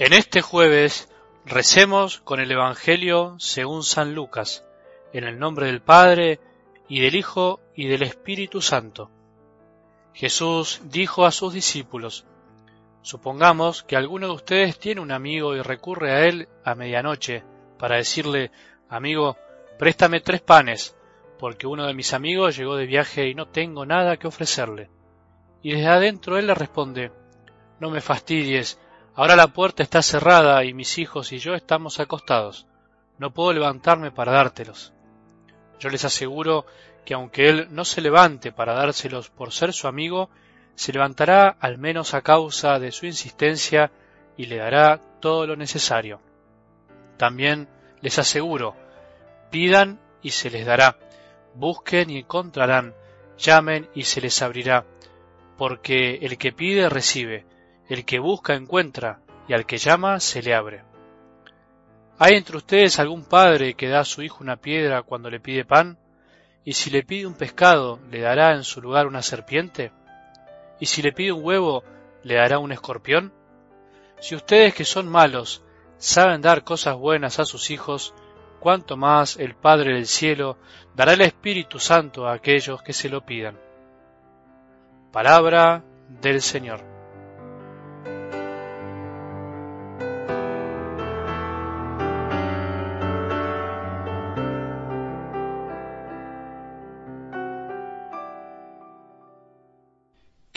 En este jueves recemos con el Evangelio según San Lucas, en el nombre del Padre, y del Hijo, y del Espíritu Santo. Jesús dijo a sus discípulos, Supongamos que alguno de ustedes tiene un amigo y recurre a él a medianoche para decirle, amigo, préstame tres panes, porque uno de mis amigos llegó de viaje y no tengo nada que ofrecerle. Y desde adentro él le responde, no me fastidies, Ahora la puerta está cerrada y mis hijos y yo estamos acostados. No puedo levantarme para dártelos. Yo les aseguro que aunque él no se levante para dárselos por ser su amigo, se levantará al menos a causa de su insistencia y le dará todo lo necesario. También les aseguro, pidan y se les dará, busquen y encontrarán, llamen y se les abrirá, porque el que pide recibe, el que busca encuentra, y al que llama se le abre. ¿Hay entre ustedes algún padre que da a su hijo una piedra cuando le pide pan? ¿Y si le pide un pescado, le dará en su lugar una serpiente? ¿Y si le pide un huevo, le dará un escorpión? Si ustedes que son malos saben dar cosas buenas a sus hijos, cuánto más el Padre del cielo dará el Espíritu Santo a aquellos que se lo pidan. Palabra del Señor.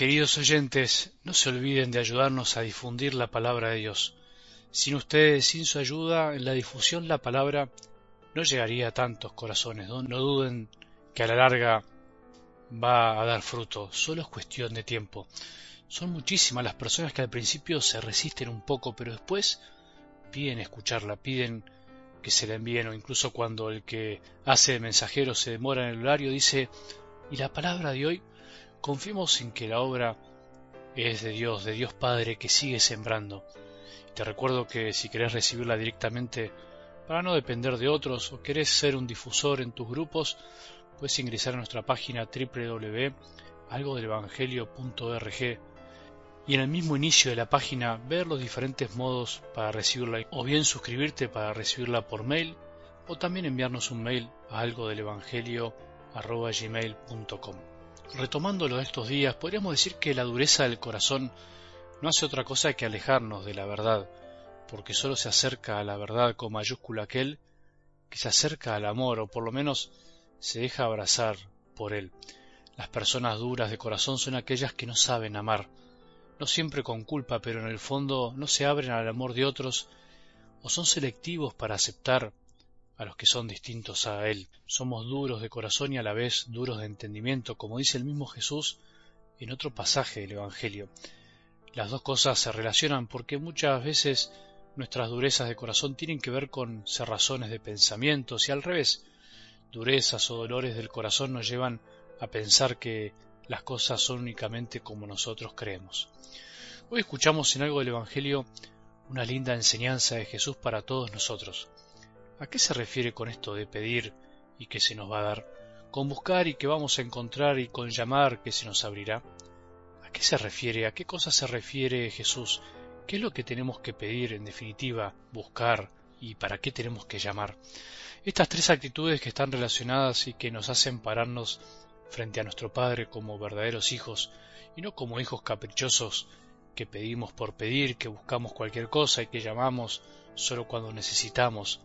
Queridos oyentes, no se olviden de ayudarnos a difundir la palabra de Dios. Sin ustedes, sin su ayuda, en la difusión la palabra no llegaría a tantos corazones. No, duden que a la larga va a dar fruto. Solo es cuestión de tiempo. Son muchísimas las personas que al principio se resisten un poco, pero después piden escucharla, piden que se la envíen o incluso cuando el que hace de mensajero se demora en el horario dice, ¿y la palabra de hoy? Confiemos en que la obra es de Dios, de Dios Padre que sigue sembrando. Te recuerdo que si querés recibirla directamente para no depender de otros o querés ser un difusor en tus grupos, puedes ingresar a nuestra página www.algodelevangelio.org y en el mismo inicio de la página ver los diferentes modos para recibirla o bien suscribirte para recibirla por mail o también enviarnos un mail a algodelevangelio.gmail.com Retomándolo de estos días, podríamos decir que la dureza del corazón no hace otra cosa que alejarnos de la verdad, porque sólo se acerca a la verdad con mayúscula aquel que se acerca al amor, o por lo menos se deja abrazar por él. Las personas duras de corazón son aquellas que no saben amar, no siempre con culpa, pero en el fondo no se abren al amor de otros, o son selectivos para aceptar a los que son distintos a Él. Somos duros de corazón y a la vez duros de entendimiento, como dice el mismo Jesús en otro pasaje del Evangelio. Las dos cosas se relacionan porque muchas veces nuestras durezas de corazón tienen que ver con cerrazones de pensamientos y al revés, durezas o dolores del corazón nos llevan a pensar que las cosas son únicamente como nosotros creemos. Hoy escuchamos en algo del Evangelio una linda enseñanza de Jesús para todos nosotros. ¿A qué se refiere con esto de pedir y que se nos va a dar? ¿Con buscar y que vamos a encontrar y con llamar que se nos abrirá? ¿A qué se refiere? ¿A qué cosa se refiere Jesús? ¿Qué es lo que tenemos que pedir en definitiva, buscar y para qué tenemos que llamar? Estas tres actitudes que están relacionadas y que nos hacen pararnos frente a nuestro Padre como verdaderos hijos y no como hijos caprichosos que pedimos por pedir, que buscamos cualquier cosa y que llamamos solo cuando necesitamos,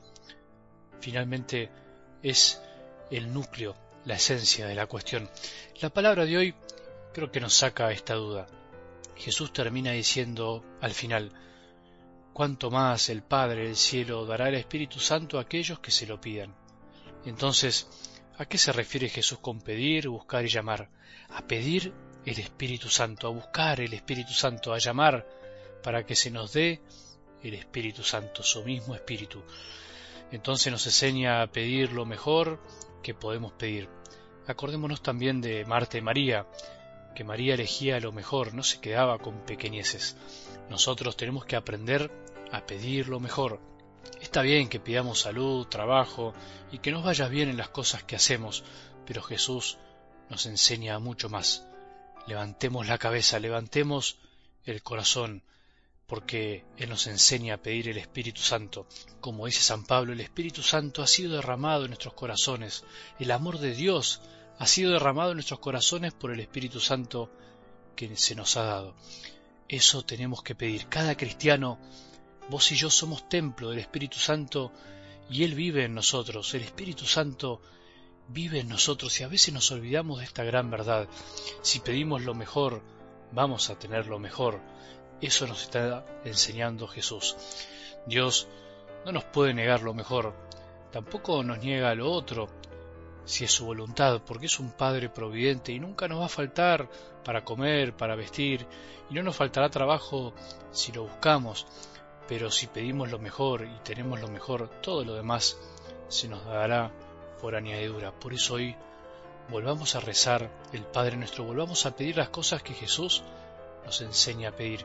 finalmente es el núcleo, la esencia de la cuestión. La palabra de hoy creo que nos saca esta duda. Jesús termina diciendo al final, cuánto más el Padre del cielo dará el Espíritu Santo a aquellos que se lo pidan. Entonces, ¿a qué se refiere Jesús con pedir, buscar y llamar? A pedir el Espíritu Santo, a buscar el Espíritu Santo, a llamar para que se nos dé el Espíritu Santo, su mismo Espíritu. Entonces nos enseña a pedir lo mejor que podemos pedir. Acordémonos también de Marta y María, que María elegía lo mejor, no se quedaba con pequeñeces. Nosotros tenemos que aprender a pedir lo mejor. Está bien que pidamos salud, trabajo y que nos vaya bien en las cosas que hacemos, pero Jesús nos enseña mucho más. Levantemos la cabeza, levantemos el corazón, porque Él nos enseña a pedir el Espíritu Santo. Como dice San Pablo, el Espíritu Santo ha sido derramado en nuestros corazones, el amor de Dios ha sido derramado en nuestros corazones por el Espíritu Santo que se nos ha dado. Eso tenemos que pedir. Cada cristiano, vos y yo somos templo del Espíritu Santo y Él vive en nosotros. El Espíritu Santo vive en nosotros y a veces nos olvidamos de esta gran verdad. Si pedimos lo mejor, vamos a tener lo mejor. Eso nos está enseñando Jesús. Dios no nos puede negar lo mejor, tampoco nos niega lo otro, si es su voluntad, porque es un Padre providente y nunca nos va a faltar para comer, para vestir, y no nos faltará trabajo si lo buscamos, pero si pedimos lo mejor y tenemos lo mejor, todo lo demás se nos dará por añadidura. Por eso hoy volvamos a rezar el Padre nuestro, volvamos a pedir las cosas que Jesús nos enseña a pedir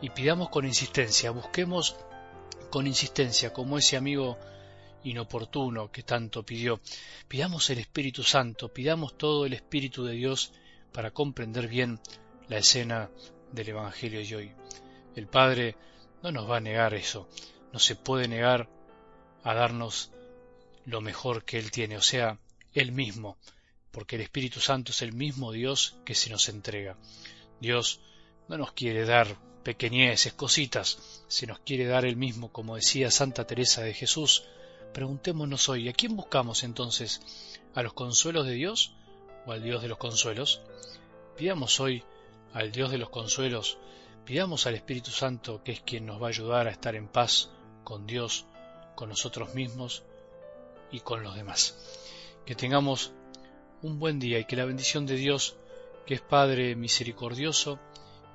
y pidamos con insistencia, busquemos con insistencia como ese amigo inoportuno que tanto pidió. Pidamos el Espíritu Santo, pidamos todo el Espíritu de Dios para comprender bien la escena del Evangelio de hoy. El Padre no nos va a negar eso, no se puede negar a darnos lo mejor que Él tiene, o sea, Él mismo, porque el Espíritu Santo es el mismo Dios que se nos entrega. Dios no nos quiere dar pequeñeces, cositas, se nos quiere dar el mismo, como decía Santa Teresa de Jesús. Preguntémonos hoy, ¿a quién buscamos entonces? ¿A los consuelos de Dios o al Dios de los consuelos? Pidamos hoy al Dios de los consuelos, pidamos al Espíritu Santo, que es quien nos va a ayudar a estar en paz con Dios, con nosotros mismos y con los demás. Que tengamos un buen día y que la bendición de Dios, que es Padre misericordioso,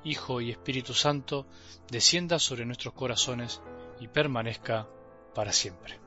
Hijo y Espíritu Santo, descienda sobre nuestros corazones y permanezca para siempre.